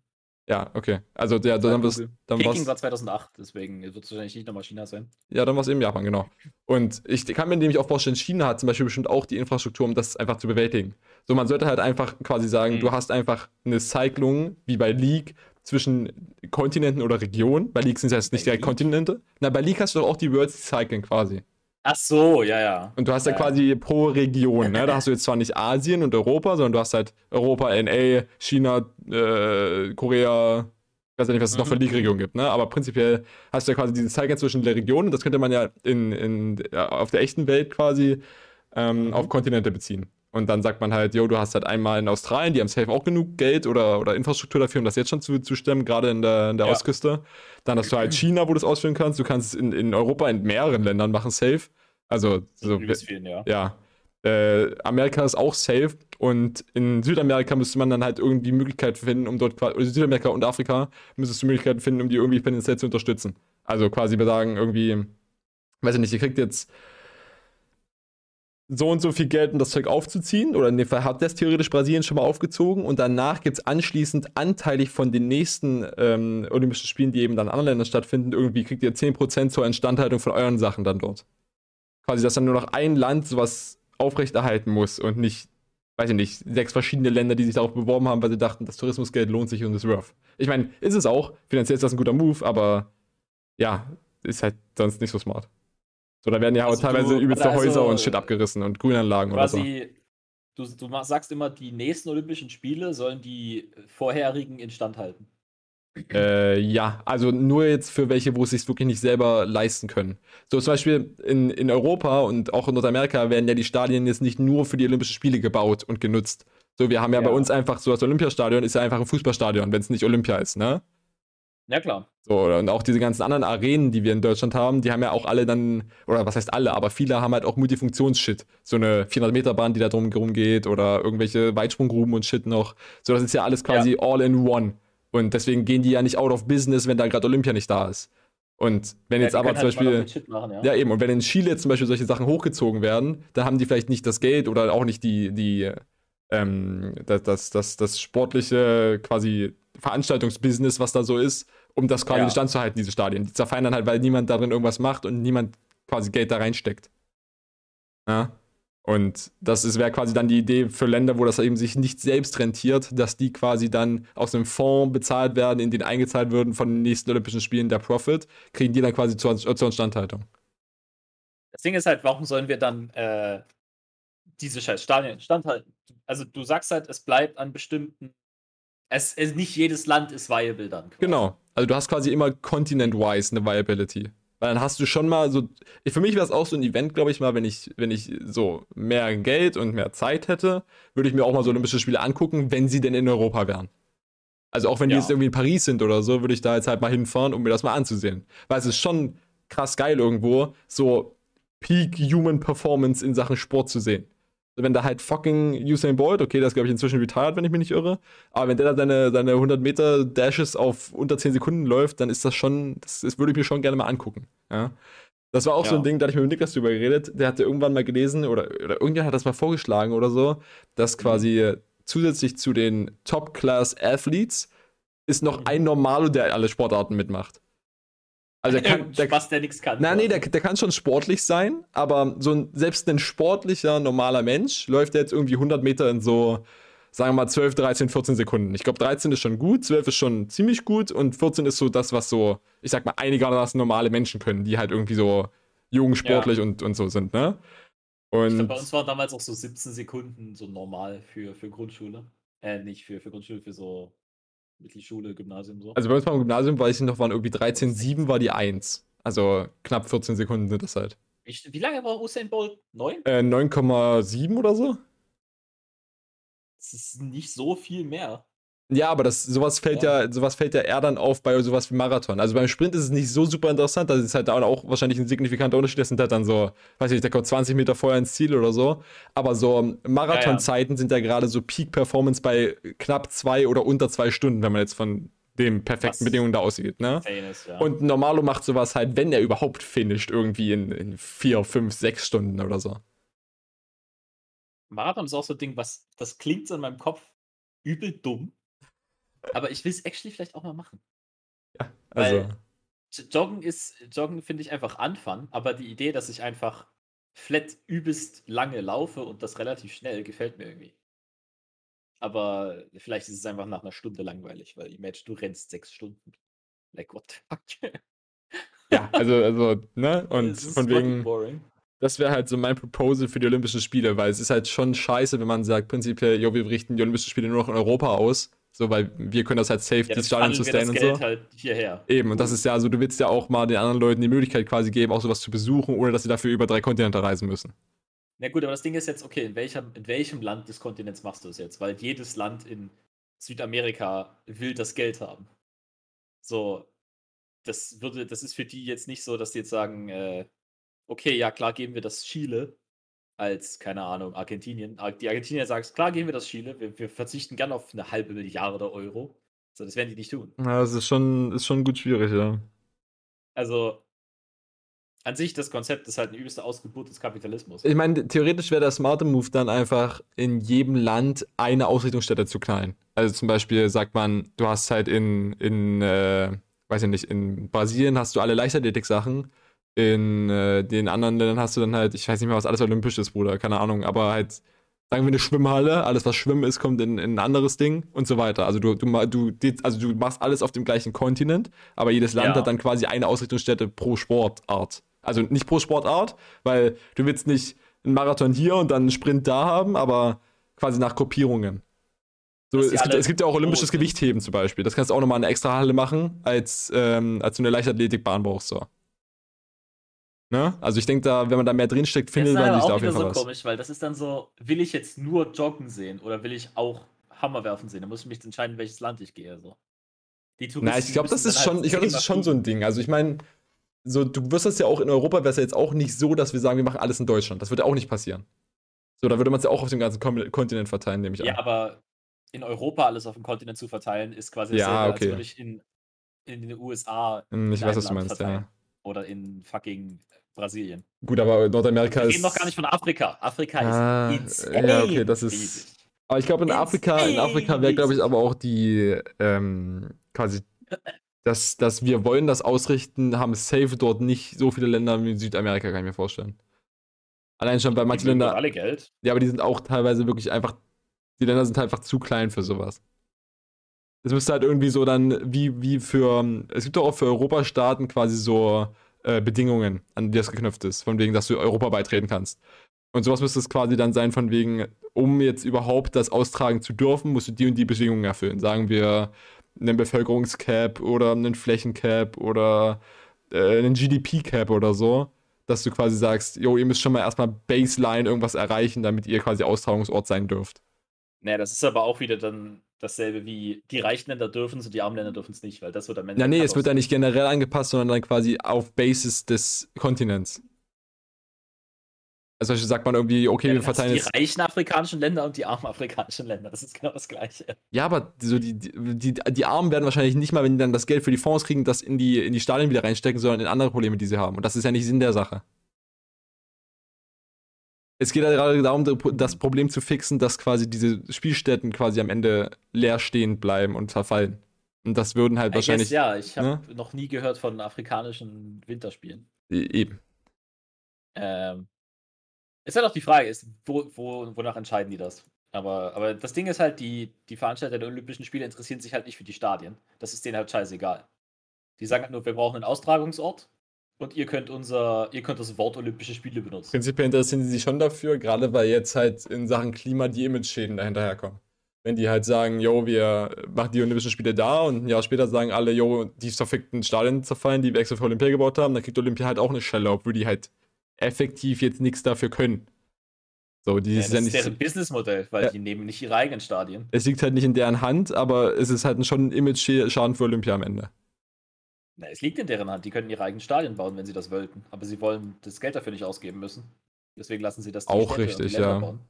Ja, okay. Also ja, dann was, dann Peking war 2008, deswegen wird es wahrscheinlich nicht nochmal China sein. Ja, dann war es eben Japan, genau. Und ich kann mir nämlich auch vorstellen, China hat zum Beispiel bestimmt auch die Infrastruktur, um das einfach zu bewältigen. So, man sollte halt einfach quasi sagen, mhm. du hast einfach eine Cyclung, wie bei League, zwischen Kontinenten oder Regionen. Bei League sind es jetzt nicht direkt Kontinente. Na, bei League hast du doch auch die Worlds Cycling quasi. Ach so, ja, ja. Und du hast ja, ja quasi pro Region, ne? Da hast du jetzt zwar nicht Asien und Europa, sondern du hast halt Europa, NA, China, äh, Korea, ich weiß ja nicht, was es mhm. noch für mhm. League-Regionen gibt, ne? Aber prinzipiell hast du ja quasi diese Zeiger zwischen der Region das könnte man ja in, in, auf der echten Welt quasi ähm, mhm. auf Kontinente beziehen. Und dann sagt man halt, jo, du hast halt einmal in Australien, die haben safe auch genug Geld oder, oder Infrastruktur dafür, um das jetzt schon zu, zu stemmen, gerade in der, in der ja. Ostküste. Dann hast du halt China, wo du es ausführen kannst. Du kannst es in, in Europa in mehreren Ländern machen, safe. Also, so, vielen, ja. ja. Äh, Amerika ist auch safe und in Südamerika müsste man dann halt irgendwie Möglichkeiten finden, um dort oder Südamerika und Afrika müsstest du Möglichkeiten finden, um die irgendwie finanziell zu unterstützen. Also quasi sagen irgendwie, weiß ich nicht, ihr kriegt jetzt so und so viel Geld, um das Zeug aufzuziehen. Oder in dem Fall hat das theoretisch Brasilien schon mal aufgezogen. Und danach gibt es anschließend anteilig von den nächsten ähm, Olympischen Spielen, die eben dann in anderen Ländern stattfinden, irgendwie kriegt ihr 10% zur Instandhaltung von euren Sachen dann dort. Quasi, dass dann nur noch ein Land sowas aufrechterhalten muss und nicht, weiß ich nicht, sechs verschiedene Länder, die sich darauf beworben haben, weil sie dachten, das Tourismusgeld lohnt sich und ist rough. Ich meine, ist es auch. Finanziell ist das ein guter Move, aber ja, ist halt sonst nicht so smart. So, da werden ja also auch teilweise du, übelste also, Häuser und Shit abgerissen und Grünanlagen oder so. Du, du sagst immer, die nächsten Olympischen Spiele sollen die vorherigen instand halten. Äh, ja, also nur jetzt für welche, wo es sich wirklich nicht selber leisten können. So zum Beispiel in, in Europa und auch in Nordamerika werden ja die Stadien jetzt nicht nur für die Olympischen Spiele gebaut und genutzt. So, wir haben ja, ja. bei uns einfach so das Olympiastadion ist ja einfach ein Fußballstadion, wenn es nicht Olympia ist, ne? Ja, klar. So, und auch diese ganzen anderen Arenen, die wir in Deutschland haben, die haben ja auch alle dann, oder was heißt alle, aber viele haben halt auch Multifunktionsshit. So eine 400-Meter-Bahn, die da drum geht, oder irgendwelche Weitsprunggruben und Shit noch. So, das ist ja alles quasi ja. all in one. Und deswegen gehen die ja nicht out of business, wenn da gerade Olympia nicht da ist. Und wenn ja, jetzt aber zum halt Beispiel. Machen, ja. ja. eben, und wenn in Chile zum Beispiel solche Sachen hochgezogen werden, dann haben die vielleicht nicht das Geld oder auch nicht die, die, ähm, das, das, das, das sportliche quasi Veranstaltungsbusiness, was da so ist, um das quasi ja. standzuhalten, diese Stadien. Die zerfallen dann halt, weil niemand darin irgendwas macht und niemand quasi Geld da reinsteckt. Ja. Und das wäre quasi dann die Idee für Länder, wo das eben sich nicht selbst rentiert, dass die quasi dann aus einem Fonds bezahlt werden, in den eingezahlt würden von den nächsten Olympischen Spielen der Profit, kriegen die dann quasi zur, zur Instandhaltung. Das Ding ist halt, warum sollen wir dann äh, diese scheiß Stadien instandhalten? Also du sagst halt, es bleibt an bestimmten Es, es, nicht jedes Land ist viable dann. Quasi. Genau. Also du hast quasi immer continent-wise eine Viability. Weil dann hast du schon mal so. Für mich wäre es auch so ein Event, glaube ich mal, wenn ich, wenn ich so mehr Geld und mehr Zeit hätte, würde ich mir auch mal so Olympische Spiele angucken, wenn sie denn in Europa wären. Also auch wenn ja. die jetzt irgendwie in Paris sind oder so, würde ich da jetzt halt mal hinfahren, um mir das mal anzusehen. Weil es ist schon krass geil irgendwo, so Peak Human Performance in Sachen Sport zu sehen. Wenn da halt fucking Usain Bolt, okay, das glaube ich inzwischen retired, wenn ich mich nicht irre, aber wenn der da seine, seine 100 Meter Dashes auf unter 10 Sekunden läuft, dann ist das schon, das, das würde ich mir schon gerne mal angucken. Ja. Das war auch ja. so ein Ding, da hatte ich mit Niklas drüber geredet. Der hatte irgendwann mal gelesen oder, oder irgendjemand hat das mal vorgeschlagen oder so, dass mhm. quasi zusätzlich zu den Top-Class-Athletes ist noch ein Normalo, der alle Sportarten mitmacht. Also der kann, der, Was der nichts kann. Nein, nee, der, der kann schon sportlich sein, aber so ein, selbst ein sportlicher, normaler Mensch läuft jetzt irgendwie 100 Meter in so, sagen wir mal, 12, 13, 14 Sekunden. Ich glaube, 13 ist schon gut, 12 ist schon ziemlich gut und 14 ist so das, was so, ich sag mal, einigermaßen normale Menschen können, die halt irgendwie so jung, sportlich ja. und, und so sind, ne? Und glaub, bei uns waren damals auch so 17 Sekunden so normal für, für Grundschule. Äh, nicht für, für Grundschule, für so Mittelschule, Gymnasium so. Also bei uns beim Gymnasium, weiß ich noch, waren irgendwie 13,7 war die 1. Also knapp 14 Sekunden sind das halt. Wie, wie lange war Usain Bolt? 9? Äh, 9,7 oder so? Das ist nicht so viel mehr. Ja, aber das, sowas fällt ja. ja. sowas fällt ja eher dann auf bei sowas wie Marathon. Also beim Sprint ist es nicht so super interessant, das ist halt auch wahrscheinlich ein signifikanter Unterschied. Das sind halt dann so, weiß ich nicht, der kommt 20 Meter vorher ins Ziel oder so. Aber so Marathonzeiten ja, ja. sind ja gerade so Peak-Performance bei knapp zwei oder unter zwei Stunden, wenn man jetzt von den perfekten Was Bedingungen da aussieht. Ne? Ist, ja. Und Normalo macht sowas halt, wenn er überhaupt finisht, irgendwie in, in vier, fünf, sechs Stunden oder so. Marathon ist auch so ein Ding, was das klingt so in meinem Kopf übel dumm. Aber ich will es actually vielleicht auch mal machen. Ja, also. Weil Joggen ist, Joggen finde ich einfach Anfang, aber die Idee, dass ich einfach flat übelst lange laufe und das relativ schnell, gefällt mir irgendwie. Aber vielleicht ist es einfach nach einer Stunde langweilig, weil imagine, du rennst sechs Stunden. Like, what the fuck? ja, also, also, ne? Und von wegen. Boring. Das wäre halt so mein Proposal für die Olympischen Spiele, weil es ist halt schon scheiße, wenn man sagt, prinzipiell, jo, wir richten die Olympischen Spiele nur noch in Europa aus so, weil wir können das halt safe, ja, die Stadion zu stellen und so. Halt hierher. Eben, und das ist ja, also du willst ja auch mal den anderen Leuten die Möglichkeit quasi geben, auch sowas zu besuchen, ohne dass sie dafür über drei Kontinente reisen müssen. Na gut, aber das Ding ist jetzt, okay, in welchem, in welchem Land des Kontinents machst du es jetzt? Weil jedes Land in Südamerika will das Geld haben. So, das würde, das ist für die jetzt nicht so, dass die jetzt sagen, äh, okay, ja klar, geben wir das Chile, als, keine Ahnung, Argentinien. Die Argentinier sagen, klar gehen wir das Chile, wir, wir verzichten gern auf eine halbe Milliarde Euro. So, das werden die nicht tun. Ja, das ist schon, ist schon gut schwierig, ja. Also, an sich, das Konzept ist halt eine übelste Ausgeburt des Kapitalismus. Ich meine, theoretisch wäre der smarte Move dann einfach, in jedem Land eine Ausrichtungsstätte zu knallen. Also zum Beispiel sagt man, du hast halt in, in äh, weiß ich nicht, in Brasilien hast du alle Leichtathletik-Sachen in äh, den anderen Ländern hast du dann halt, ich weiß nicht mehr, was alles olympisch ist, Bruder, keine Ahnung, aber halt, sagen wir eine Schwimmhalle, alles was Schwimmen ist, kommt in, in ein anderes Ding und so weiter. Also du, du, du, also du machst alles auf dem gleichen Kontinent, aber jedes Land ja. hat dann quasi eine Ausrichtungsstätte pro Sportart. Also nicht pro Sportart, weil du willst nicht einen Marathon hier und dann einen Sprint da haben, aber quasi nach Gruppierungen. So, es, gibt, es, gibt, ja auch olympisches Gewichtheben zum Beispiel. Das kannst du auch nochmal in einer extra Halle machen, als, ähm, als du eine Leichtathletikbahn brauchst. So. Ne? Also ich denke da, wenn man da mehr drinsteckt, findet man sich da auf jeden Fall so was. komisch, weil das ist dann so, will ich jetzt nur joggen sehen oder will ich auch Hammer werfen sehen? Da muss ich mich entscheiden, welches Land ich gehe. So. Die Touristen Na, ich glaube, das ist schon, halt ich glaube, das ist schon so ein Ding. Also ich meine, so, du wirst das ja auch in Europa, wäre es ja jetzt auch nicht so, dass wir sagen, wir machen alles in Deutschland. Das würde auch nicht passieren. So, da würde man es ja auch auf dem ganzen Kontinent verteilen, nehme ich ja, an. Ja, aber in Europa alles auf dem Kontinent zu verteilen, ist quasi ja, okay. als würde ich in, in den USA. Hm, ich weiß, was du meinst, verteilen. ja. Oder in fucking Brasilien. Gut, aber Nordamerika ist. Wir reden noch gar nicht von Afrika. Afrika ah, ist insane. Ja, okay, das ist. Aber ich glaube, in Afrika, in Afrika wäre, glaube ich, aber auch die ähm, quasi, dass, dass wir wollen das ausrichten, haben safe dort nicht so viele Länder wie in Südamerika, kann ich mir vorstellen. Allein schon bei manchen Ländern. alle Geld. Ja, aber die sind auch teilweise wirklich einfach. Die Länder sind halt einfach zu klein für sowas. Es müsste halt irgendwie so dann, wie, wie für. Es gibt doch auch für Europastaaten quasi so äh, Bedingungen, an die das geknüpft ist, von wegen, dass du Europa beitreten kannst. Und sowas müsste es quasi dann sein, von wegen, um jetzt überhaupt das austragen zu dürfen, musst du die und die Bedingungen erfüllen. Sagen wir einen Bevölkerungscap oder einen Flächencap oder äh, einen GDP-Cap oder so, dass du quasi sagst, jo, ihr müsst schon mal erstmal Baseline irgendwas erreichen, damit ihr quasi Austragungsort sein dürft. Naja, das ist aber auch wieder dann dasselbe wie die reichen Länder dürfen es und die armen Länder dürfen es nicht, weil das wird am Ende. Ja, nee, es wird dann nicht generell angepasst, sondern dann quasi auf Basis des Kontinents. Also sagt man irgendwie, okay, ja, wir verteilen jetzt. Die reichen afrikanischen Länder und die armen afrikanischen Länder, das ist genau das Gleiche. Ja, aber so die, die, die Armen werden wahrscheinlich nicht mal, wenn die dann das Geld für die Fonds kriegen, das in die, in die Stadien wieder reinstecken, sondern in andere Probleme, die sie haben. Und das ist ja nicht Sinn der Sache. Es geht ja gerade darum, das Problem zu fixen, dass quasi diese Spielstätten quasi am Ende leer stehen bleiben und verfallen. Und das würden halt I wahrscheinlich. Guess, ja, ich habe ne? noch nie gehört von afrikanischen Winterspielen. E eben. Ähm, ist halt auch die Frage, ist, wo, wo, wonach entscheiden die das? Aber, aber das Ding ist halt, die, die Veranstalter der Olympischen Spiele interessieren sich halt nicht für die Stadien. Das ist denen halt scheißegal. Die sagen halt nur, wir brauchen einen Austragungsort und ihr könnt unser, ihr könnt das Wort Olympische Spiele benutzen. Prinzipiell interessieren sie sich schon dafür, gerade weil jetzt halt in Sachen Klima die Image-Schäden dahinterherkommen. Wenn die halt sagen, jo, wir machen die Olympischen Spiele da und ein Jahr später sagen alle, jo, die verfickten Stadien zerfallen, die wir extra für Olympia gebaut haben, dann kriegt Olympia halt auch eine Schelle, obwohl die halt effektiv jetzt nichts dafür können. So, die ja, das ist, ja nicht, deren Businessmodell, weil ja. die nehmen nicht ihre eigenen Stadien. Es liegt halt nicht in deren Hand, aber es ist halt schon ein Image-Schaden für Olympia am Ende. Na, es liegt in deren Hand. Die können ihre eigenen Stadien bauen, wenn sie das wollten. Aber sie wollen das Geld dafür nicht ausgeben müssen. Deswegen lassen sie das auch richtig, ja. Bauen.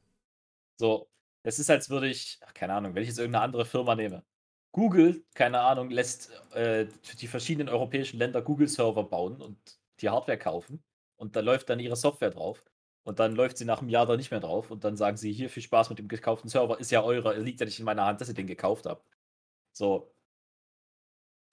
So, es ist, als würde ich, ach, keine Ahnung, wenn ich jetzt irgendeine andere Firma nehme. Google, keine Ahnung, lässt äh, die verschiedenen europäischen Länder Google-Server bauen und die Hardware kaufen und da läuft dann ihre Software drauf. Und dann läuft sie nach einem Jahr da nicht mehr drauf und dann sagen sie, hier viel Spaß mit dem gekauften Server, ist ja eure, liegt ja nicht in meiner Hand, dass ihr den gekauft habt. So.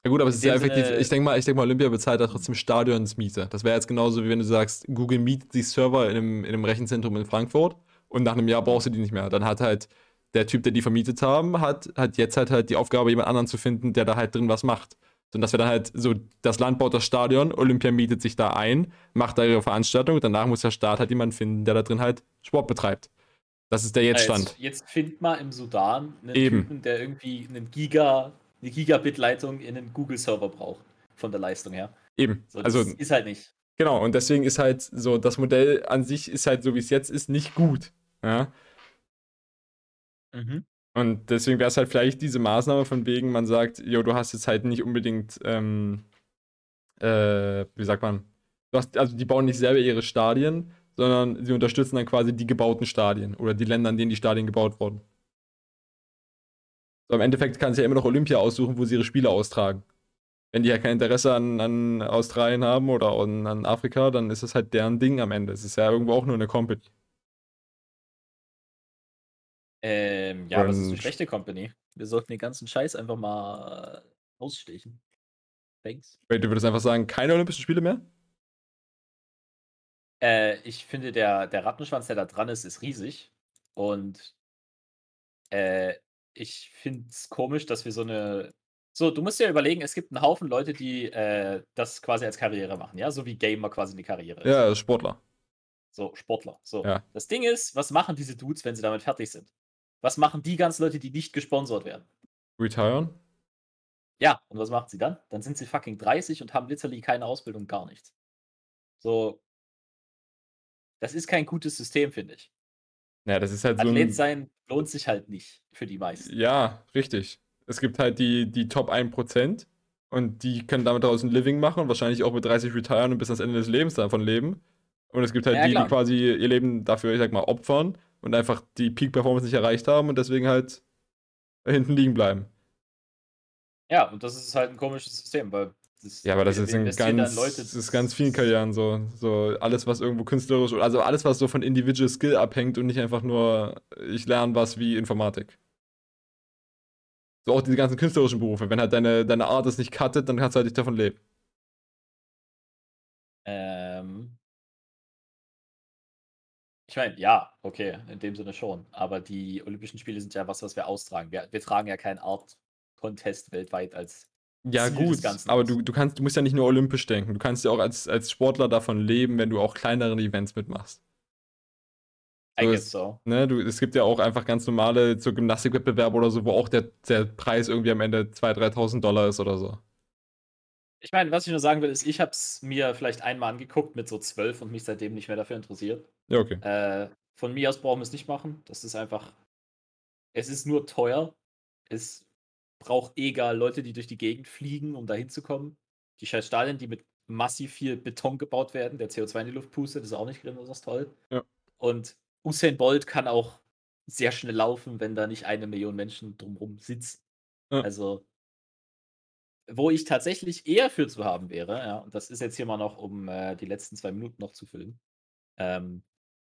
Ja gut, aber es ist ja effektiv, ich denke mal, ich denke mal, Olympia bezahlt da trotzdem Stadionsmiete. Das wäre jetzt genauso, wie wenn du sagst, Google mietet die Server in einem, in einem Rechenzentrum in Frankfurt und nach einem Jahr brauchst du die nicht mehr. Dann hat halt der Typ, der die vermietet haben, hat, hat jetzt halt, halt die Aufgabe, jemand anderen zu finden, der da halt drin was macht. Und das wäre dann halt so, das Land baut das Stadion, Olympia mietet sich da ein, macht da ihre Veranstaltung, danach muss der Staat halt jemanden finden, der da drin halt Sport betreibt. Das ist der Jetztstand. Also jetzt findet mal im Sudan einen Eben. Typen, der irgendwie einen Giga, eine Gigabit-Leitung in einen Google-Server braucht, von der Leistung her. Eben. So, also ist halt nicht. Genau, und deswegen ist halt so, das Modell an sich ist halt so, wie es jetzt ist, nicht gut. Ja. Mhm. Und deswegen wäre es halt vielleicht diese Maßnahme von wegen, man sagt, jo, du hast jetzt halt nicht unbedingt, ähm, äh, wie sagt man, du hast, also die bauen nicht selber ihre Stadien, sondern sie unterstützen dann quasi die gebauten Stadien oder die Länder, in denen die Stadien gebaut wurden. So, Im Endeffekt kann sich ja immer noch Olympia aussuchen, wo sie ihre Spiele austragen. Wenn die ja kein Interesse an, an Australien haben oder an, an Afrika, dann ist es halt deren Ding am Ende. Es ist ja irgendwo auch nur eine Company. Ähm, ja, aber es ist eine schlechte Company. Wir sollten den ganzen Scheiß einfach mal ausstechen. Thanks. Wait, du würdest einfach sagen, keine Olympischen Spiele mehr? Äh, ich finde, der, der Rattenschwanz, der da dran ist, ist riesig. Und äh, ich finde es komisch, dass wir so eine. So, du musst dir überlegen, es gibt einen Haufen Leute, die äh, das quasi als Karriere machen, ja? So wie Gamer quasi eine Karriere ist. Ja, Sportler. So, Sportler. So. Ja. Das Ding ist, was machen diese Dudes, wenn sie damit fertig sind? Was machen die ganzen Leute, die nicht gesponsert werden? Retiren? Ja, und was machen sie dann? Dann sind sie fucking 30 und haben literally keine Ausbildung, gar nichts. So. Das ist kein gutes System, finde ich. Ja, das ist halt Athlet so. Athlet sein lohnt sich halt nicht für die meisten. Ja, richtig. Es gibt halt die, die Top 1% und die können damit daraus ein Living machen und wahrscheinlich auch mit 30 retiren und bis ans Ende des Lebens davon leben. Und es gibt halt ja, die, klar. die quasi ihr Leben dafür, ich sag mal, opfern und einfach die Peak-Performance nicht erreicht haben und deswegen halt hinten liegen bleiben. Ja, und das ist halt ein komisches System, weil das, ja, aber das ist in ganz, Leute, das ist ganz vielen Karrieren so. So alles, was irgendwo künstlerisch, also alles, was so von Individual Skill abhängt und nicht einfach nur, ich lerne was wie Informatik. So auch diese ganzen künstlerischen Berufe. Wenn halt deine, deine Art es nicht cuttet, dann kannst du halt nicht davon leben. Ähm, ich meine, ja, okay, in dem Sinne schon. Aber die Olympischen Spiele sind ja was, was wir austragen. Wir, wir tragen ja keinen Art-Contest weltweit als. Ja, Ziel gut, aber du, du, kannst, du musst ja nicht nur olympisch denken. Du kannst ja auch als, als Sportler davon leben, wenn du auch kleinere Events mitmachst. So I ist- guess so. Ne, du, es gibt ja auch einfach ganz normale so Gymnastikwettbewerbe oder so, wo auch der, der Preis irgendwie am Ende 2.000, 3.000 Dollar ist oder so. Ich meine, was ich nur sagen will, ist, ich habe es mir vielleicht einmal angeguckt mit so zwölf und mich seitdem nicht mehr dafür interessiert. Ja, okay. Äh, von mir aus brauchen wir es nicht machen. Das ist einfach. Es ist nur teuer. Es braucht egal Leute, die durch die Gegend fliegen, um da hinzukommen. Die scheiß Stadien, die mit massiv viel Beton gebaut werden, der CO2 in die Luft pustet, ist auch nicht besonders toll. Ja. Und Usain Bolt kann auch sehr schnell laufen, wenn da nicht eine Million Menschen drumherum sitzen. Ja. Also, wo ich tatsächlich eher für zu haben wäre, ja, und das ist jetzt hier mal noch, um äh, die letzten zwei Minuten noch zu füllen. Ähm,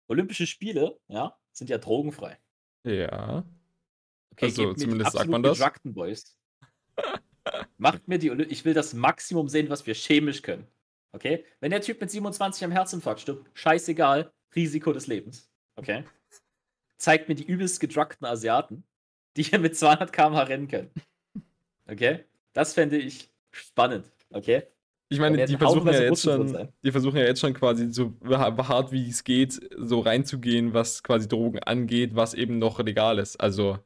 Olympische Spiele, ja, sind ja drogenfrei. Ja. Okay, Also, zumindest sagt man das. Boys. Macht mir die Olymp Ich will das Maximum sehen, was wir chemisch können. Okay? Wenn der Typ mit 27 am Herzinfarkt stirbt, scheißegal, Risiko des Lebens. Okay? Zeigt mir die übelst gedruckten Asiaten, die hier mit 200 km/h rennen können. Okay? Das fände ich spannend. Okay? Ich meine, die versuchen ja jetzt schon, die versuchen ja jetzt schon quasi so ha- hart wie es geht, so reinzugehen, was quasi Drogen angeht, was eben noch legal ist. Also,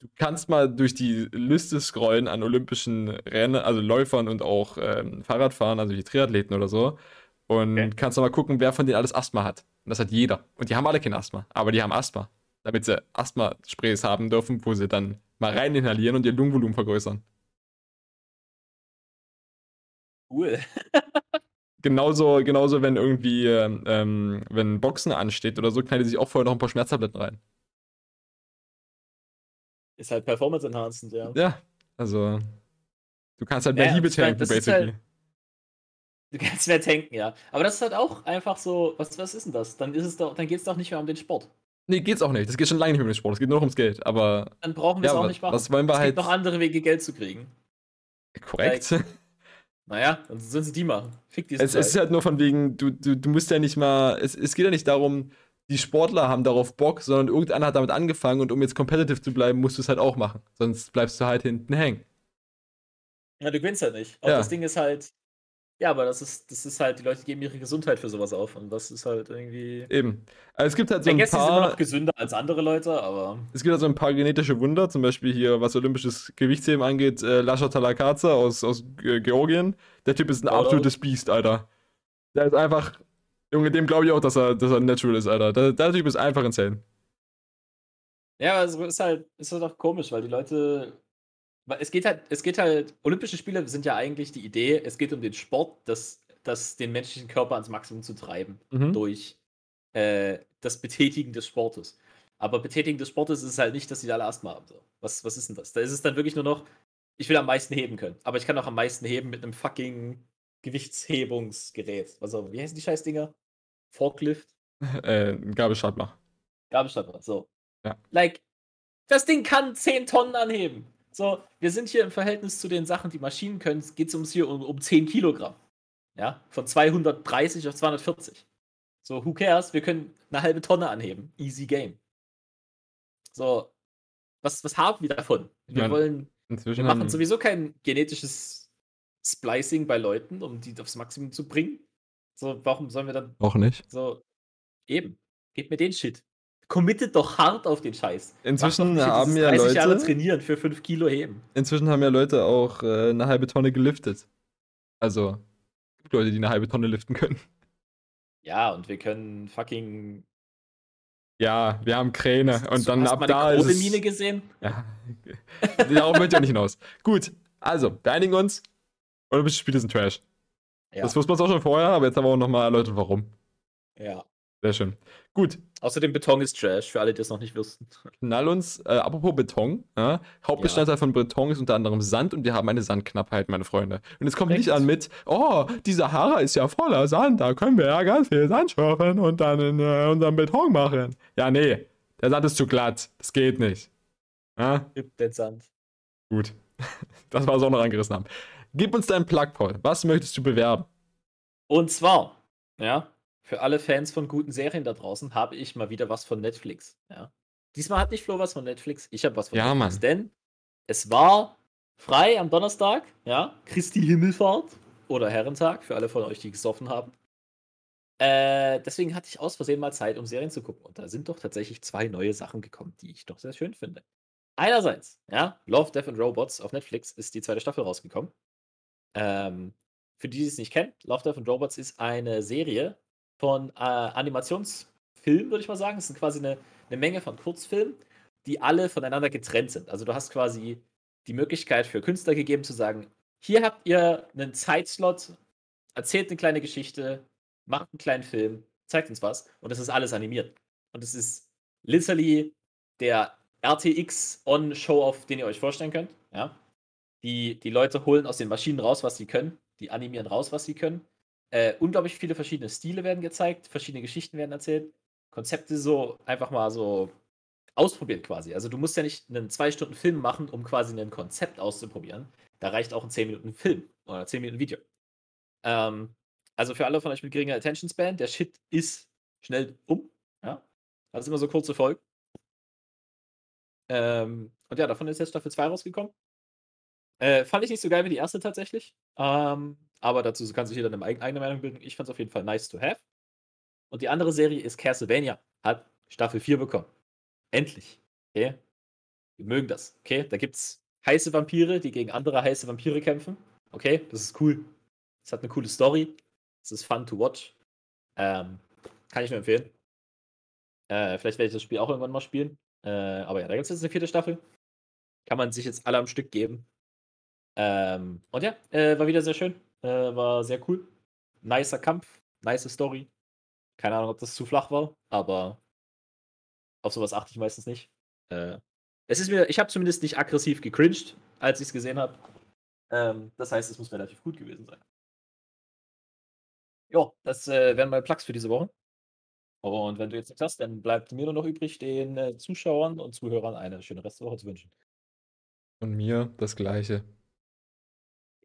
du kannst mal durch die Liste scrollen an olympischen Rennen, also Läufern und auch ähm, Fahrradfahren, also die Triathleten oder so. Und Okay. kannst du mal gucken, wer von denen alles Asthma hat. Und das hat jeder. Und die haben alle kein Asthma, aber die haben Asthma. Damit sie Asthma-Sprays haben dürfen, wo sie dann mal rein inhalieren und ihr Lungenvolumen vergrößern. Cool. Genauso, genauso, wenn irgendwie, ähm, ähm, wenn Boxen ansteht oder so, knallen die sich auch vorher noch ein paar Schmerztabletten rein. Ist halt Performance Enhancement, ja. Ja, also, du kannst halt mehr Ja, Hiebe mein, tanken, basically. halt- Du kannst mehr tanken, ja. Aber das ist halt auch einfach so, was, was ist denn das? Dann ist es doch, dann geht es doch nicht mehr um den Sport. Nee, geht's auch nicht. Das geht schon lange nicht mehr um den Sport. Es geht nur noch ums Geld. Aber Dann brauchen wir es ja, auch nicht machen. was wollen wir es halt. gibt noch andere Wege, Geld zu kriegen. korrekt. Naja, dann sollen sie die machen. Fick die Es, es ist halt nur von wegen, du, du, du musst ja nicht mal. Es, es geht ja nicht darum, die Sportler haben darauf Bock, sondern irgendeiner hat damit angefangen und um jetzt competitive zu bleiben, musst du es halt auch machen. Sonst bleibst du halt hinten hängen. Ja, du gewinnst halt nicht. Und Ja. das Ding ist halt, ja, aber das ist, das ist halt, die Leute geben ihre Gesundheit für sowas auf. Und das ist halt irgendwie. Eben. Also es gibt halt so ein die sind immer paar. noch gesünder als andere Leute, aber. Es gibt also ein paar genetische Wunder, zum Beispiel hier, was olympisches Gewichtsheben angeht, äh, Lascha Talakaza aus, aus Georgien. Der Typ ist ein absolutes Biest, Alter. Der ist einfach. Junge, dem glaube ich auch, dass er, dass er natural ist, Alter. Der, der Typ ist einfach insane. Ja, also ist halt, ist halt auch komisch, weil die Leute. Es geht halt, es geht halt, Olympische Spiele sind ja eigentlich die Idee, es geht um den Sport, das, das den menschlichen Körper ans Maximum zu treiben. Mhm. durch äh, das Betätigen des Sportes. Aber Betätigen des Sportes ist es halt nicht, dass die da alle Asthma haben. So. Was, was ist denn das? Da ist es dann wirklich nur noch, ich will am meisten heben können. Aber ich kann auch am meisten heben mit einem fucking Gewichtshebungsgerät. Also, wie heißen die Scheißdinger? Forklift? Äh, Gabelstapler. Gabelstapler. So. Ja. Like, das Ding kann 10 Tonnen anheben. So, wir sind hier im Verhältnis zu den Sachen, die Maschinen können, geht es uns hier um, um 10 Kilogramm. Ja, von 230 auf 240. So, who cares? Wir können eine halbe Tonne anheben. Easy game. So, was, was haben wir davon? Wir Ja, wollen, wir machen sowieso kein genetisches Splicing bei Leuten, um die aufs Maximum zu bringen. So, warum sollen wir dann auch nicht. so, eben. Gebt mir den Shit. Committet doch hart auf den Scheiß. Inzwischen nicht haben ja 30 Jahre Leute- trainieren für 5 Kilo heben. Inzwischen haben ja Leute auch äh, eine halbe Tonne geliftet. Also, gibt Leute, die eine halbe Tonne liften können. Ja, und wir können fucking. Ja, wir haben Kräne. Und dann Hast ab du mal da eine ist Kohlemine gesehen? Ja. Darauf möchte ich auch nicht hinaus. Gut, also, wir einigen uns. Olympische Spiele sind Trash. Ja. Das wusste man auch schon vorher, aber jetzt haben wir auch nochmal erläutert, warum. ja. Sehr schön. Gut, Außerdem Beton ist Trash, für alle, die es noch nicht wussten. knall uns, äh, apropos Beton, ja, Hauptbestandteil von Beton ist unter anderem Sand und wir haben eine Sandknappheit, meine Freunde. Und jetzt kommt nicht Korrekt. an mit, oh, die Sahara ist ja voller Sand, da können wir ja ganz viel Sand schürfen und dann in äh, unserem Beton machen. Ja, nee, der Sand ist zu glatt, das geht nicht. Ja, Gib den Sand. gut. Das war es auch noch angerissen haben. Gib uns deinen Plug, Paul. Was möchtest du bewerben? Und zwar, ja, für alle Fans von guten Serien da draußen habe ich mal wieder was von Netflix. Ja. Diesmal hat nicht Flo was von Netflix, ich habe was von Ja, Netflix. Mann. Denn es war frei am Donnerstag, ja, Christi Himmelfahrt oder Herrentag, für alle von euch, die gesoffen haben. Äh, deswegen hatte ich aus Versehen mal Zeit, um Serien zu gucken. Und da sind doch tatsächlich zwei neue Sachen gekommen, die ich doch sehr schön finde. Einerseits, ja, Love, Death and Robots auf Netflix ist die zweite Staffel rausgekommen. Ähm, für die, die es nicht kennen, Love, Death and Robots ist eine Serie von äh, Animationsfilmen, würde ich mal sagen. Es sind quasi eine, eine Menge von Kurzfilmen, die alle voneinander getrennt sind. Also du hast quasi die Möglichkeit für Künstler gegeben zu sagen, hier habt ihr einen Zeitslot, erzählt eine kleine Geschichte, macht einen kleinen Film, zeigt uns was und das ist alles animiert. Und es ist literally der RTX on Show-Off, den ihr euch vorstellen könnt. Ja? Die, die Leute holen aus den Maschinen raus, was sie können. Die animieren raus, was sie können. Äh, unglaublich viele verschiedene Stile werden gezeigt, verschiedene Geschichten werden erzählt. Konzepte so einfach mal so ausprobiert quasi. Also du musst ja nicht einen zwei Stunden Film machen, um quasi ein Konzept auszuprobieren. Da reicht auch ein 10 Minuten Film oder 10 Minuten Video. Ähm, also für alle von euch mit geringer Attention Span, der Shit ist schnell um. Ja? Also immer so kurze Folgen. Ähm, und ja, davon ist jetzt Staffel 2 rausgekommen. Äh, fand ich nicht so geil wie die erste tatsächlich. Ähm, aber dazu kann sich jeder eine eigene Meinung bilden. Ich fand es auf jeden Fall nice to have. Und die andere Serie ist Castlevania. Hat Staffel 4 bekommen. Endlich. Okay? Wir mögen das. Okay? Da gibt's heiße Vampire, die gegen andere heiße Vampire kämpfen. Okay? Das ist cool. Es hat eine coole Story. Es ist fun to watch. Ähm, kann ich nur empfehlen. Äh, vielleicht werde ich das Spiel auch irgendwann mal spielen. Äh, aber ja, da gibt es jetzt eine vierte Staffel. Kann man sich jetzt alle am Stück geben. Ähm, und ja, äh, war wieder sehr schön. Äh, war sehr cool. Nicer Kampf, nice Story. Keine Ahnung, ob das zu flach war, aber auf sowas achte ich meistens nicht. Äh, es ist mir, ich habe zumindest nicht aggressiv gecringed, als ich es gesehen habe. Ähm, das heißt, es muss relativ gut gewesen sein. Ja, das äh, wären meine Plugs für diese Woche. Und wenn du jetzt nichts hast, dann bleibt mir nur noch übrig, den äh, Zuschauern und Zuhörern eine schöne Restwoche zu wünschen. Von mir das Gleiche.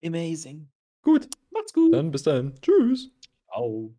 Amazing. Gut. Macht's gut. Dann bis dahin. Tschüss. Ciao.